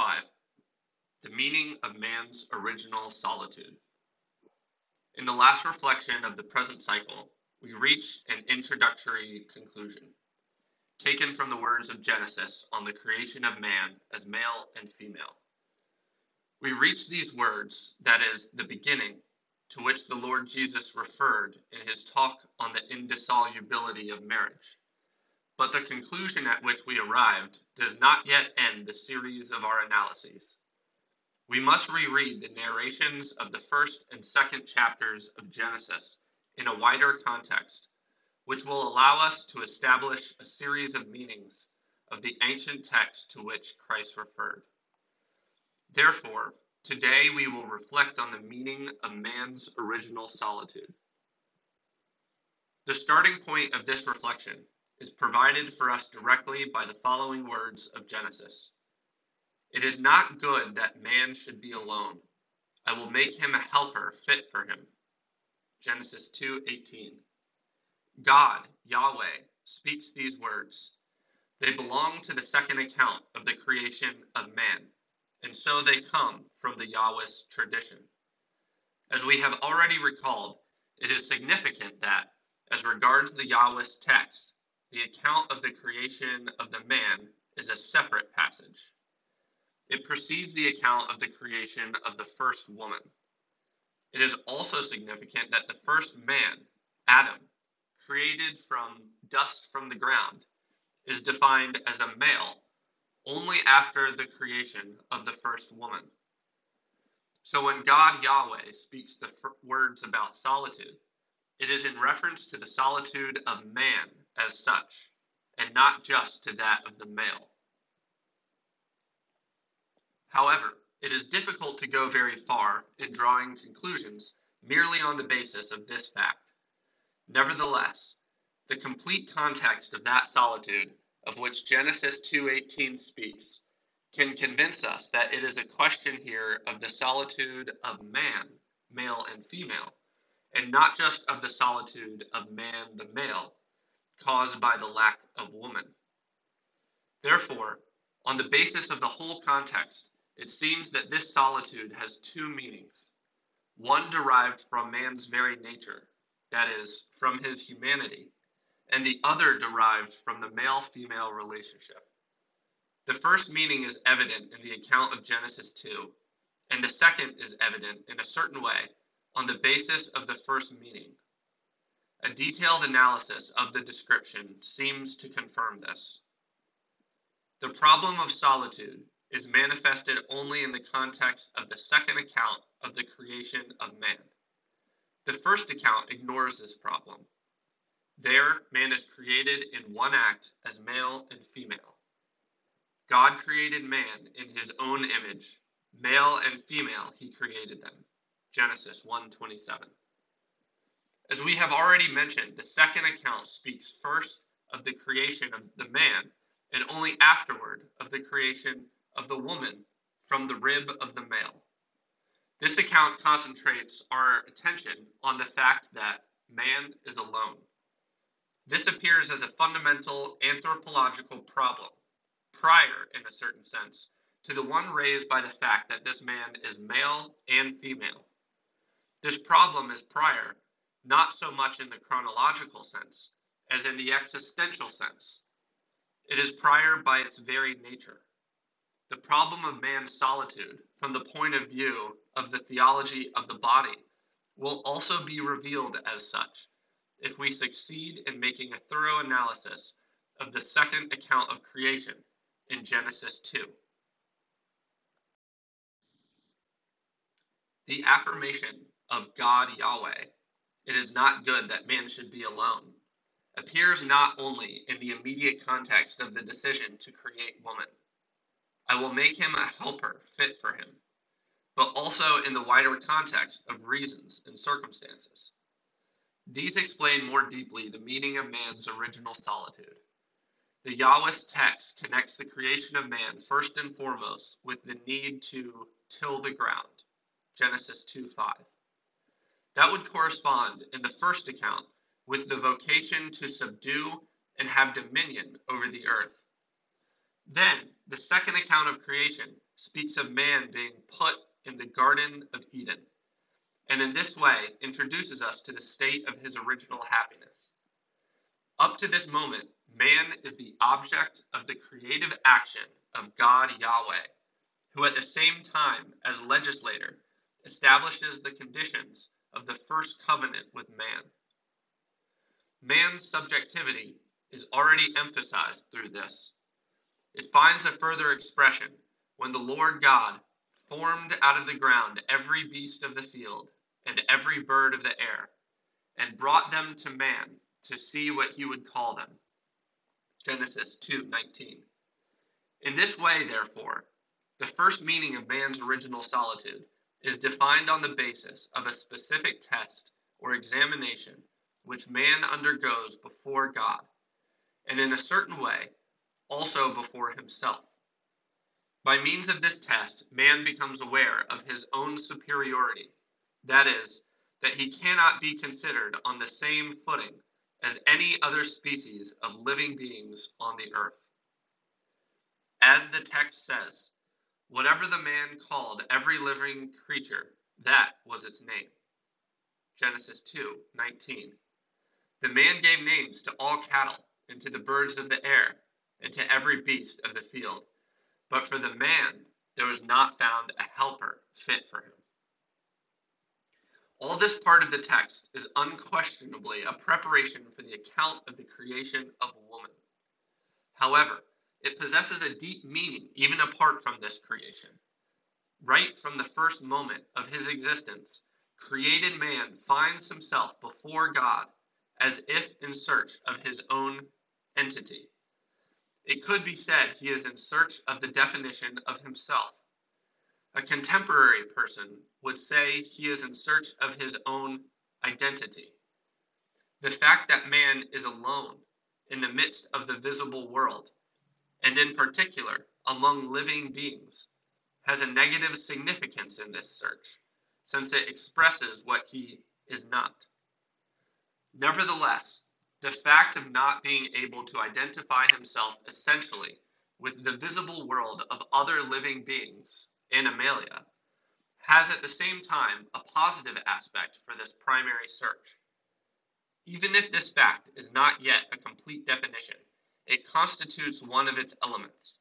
5 The Meaning of Man's Original Solitude. In the last reflection of the present cycle, we reach an introductory conclusion, taken from the words of Genesis on the creation of man as male and female. We reach these words, that is, the beginning, to which the Lord Jesus referred in his talk on the indissolubility of marriage. But the conclusion at which we arrived does not yet end the series of our analyses. We must reread the narrations of the first and second chapters of Genesis in a wider context, which will allow us to establish a series of meanings of the ancient text to which Christ referred. Therefore, today we will reflect on the meaning of man's original solitude. The starting point of this reflection is provided for us directly by the following words of Genesis. It is not good that man should be alone. I will make him a helper fit for him. Genesis 2:18. God, Yahweh, speaks these words. They belong to the second account of the creation of man, and so they come from the Yahwist tradition. As we have already recalled, it is significant that, as regards the Yahwist text, the account of the creation of the man is a separate passage. It precedes the account of the creation of the first woman. It is also significant that the first man, Adam, created from dust from the ground, is defined as a male only after the creation of the first woman. So when God Yahweh speaks the words about solitude, it is in reference to the solitude of man as such, and not just to that of the male. However, it is difficult to go very far in drawing conclusions merely on the basis of this fact. Nevertheless, the complete context of that solitude of which Genesis 2:18 speaks can convince us that it is a question here of the solitude of man, male and female, and not just of the solitude of man the male, caused by the lack of woman. Therefore, on the basis of the whole context, it seems that this solitude has two meanings one derived from man's very nature, that is, from his humanity, and the other derived from the male female relationship. The first meaning is evident in the account of Genesis 2, and the second is evident in a certain way on the basis of the first meaning. A detailed analysis of the description seems to confirm this. The problem of solitude is manifested only in the context of the second account of the creation of man. The first account ignores this problem. There, man is created in one act as male and female. God created man in his own image, male and female he created them. Genesis 1:27. As we have already mentioned, the second account speaks first of the creation of the man and only afterward of the creation of the woman from the rib of the male. This account concentrates our attention on the fact that man is alone. This appears as a fundamental anthropological problem, prior, in a certain sense, to the one raised by the fact that this man is male and female. This problem is prior, not so much in the chronological sense, as in the existential sense. It is prior by its very nature the problem of man's solitude from the point of view of the theology of the body will also be revealed as such if we succeed in making a thorough analysis of the second account of creation in Genesis 2. The affirmation of God Yahweh, it is not good that man should be alone, appears not only in the immediate context of the decision to create woman I will make him a helper fit for him, but also in the wider context of reasons and circumstances. These explain more deeply the meaning of man's original solitude. The Yahwist text connects the creation of man first and foremost with the need to till the ground. Genesis 2 5. That would correspond in the first account with the vocation to subdue and have dominion over the earth. Then, the second account of creation speaks of man being put in the Garden of Eden, and in this way introduces us to the state of his original happiness. Up to this moment, man is the object of the creative action of God Yahweh, who at the same time as legislator establishes the conditions of the first covenant with man. Man's subjectivity is already emphasized through this. It finds a further expression when the Lord God formed out of the ground every beast of the field and every bird of the air, and brought them to man to see what he would call them. Genesis 2:19. In this way, therefore, the first meaning of man's original solitude is defined on the basis of a specific test or examination which man undergoes before God, and in a certain way, also before himself. By means of this test, man becomes aware of his own superiority, that is, that he cannot be considered on the same footing as any other species of living beings on the earth. As the text says, whatever the man called every living creature, that was its name. Genesis 2 19. The man gave names to all cattle, and to the birds of the air, and to every beast of the field. But for the man there was not found a helper fit for him. All this part of the text is unquestionably a preparation for the account of the creation of woman. However, it possesses a deep meaning even apart from this creation. Right from the first moment of his existence, created man finds himself before God as if in search of his own entity. It could be said he is in search of the definition of himself. A contemporary person would say he is in search of his own identity. The fact that man is alone in the midst of the visible world, and in particular among living beings, has a negative significance in this search, since it expresses what he is not. Nevertheless, the fact of not being able to identify himself essentially with the visible world of other living beings, in animalia, has at the same time a positive aspect for this primary search. Even if this fact is not yet a complete definition, it constitutes one of its elements.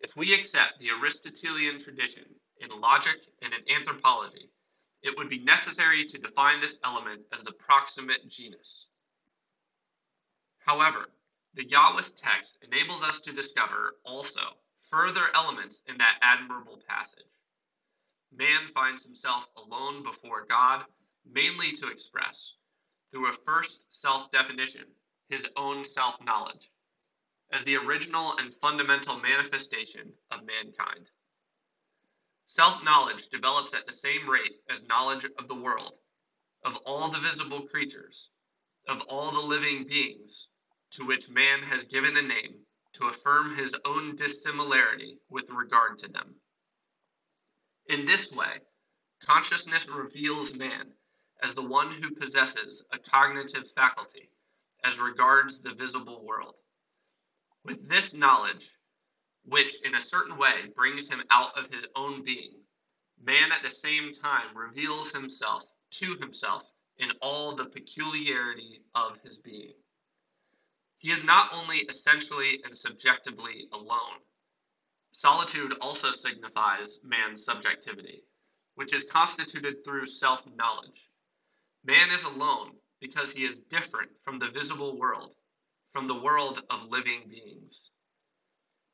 If we accept the Aristotelian tradition in logic and in anthropology, it would be necessary to define this element as the proximate genus. However, the Yahwist text enables us to discover also further elements in that admirable passage. Man finds himself alone before God mainly to express, through a first self definition, his own self knowledge, as the original and fundamental manifestation of mankind. Self knowledge develops at the same rate as knowledge of the world, of all the visible creatures, of all the living beings, to which man has given a name to affirm his own dissimilarity with regard to them. In this way, consciousness reveals man as the one who possesses a cognitive faculty as regards the visible world. With this knowledge, which in a certain way brings him out of his own being, man at the same time reveals himself to himself in all the peculiarity of his being. He is not only essentially and subjectively alone. Solitude also signifies man's subjectivity, which is constituted through self knowledge. Man is alone because he is different from the visible world, from the world of living beings.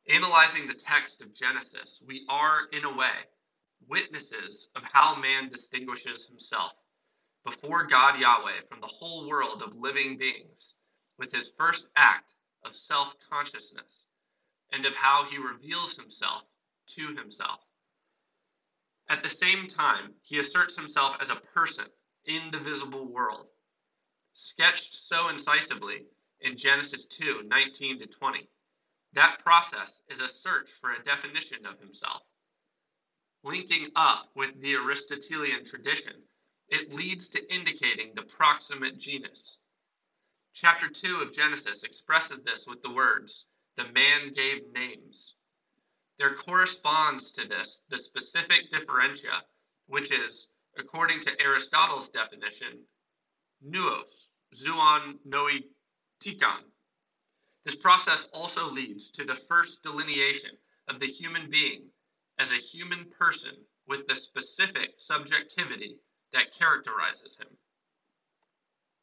Analyzing the text of Genesis, we are, in a way, witnesses of how man distinguishes himself before God Yahweh from the whole world of living beings with his first act of self consciousness and of how he reveals himself to himself. At the same time, he asserts himself as a person in the visible world, sketched so incisively in Genesis 2 19 to 20. That process is a search for a definition of himself. Linking up with the Aristotelian tradition, it leads to indicating the proximate genus. Chapter 2 of Genesis expresses this with the words, The man gave names. there corresponds to this the specific differentia, which is, according to Aristotle's definition, nous, zoon noetikon. This process also leads to the first delineation of the human being as a human person with the specific subjectivity that characterizes him.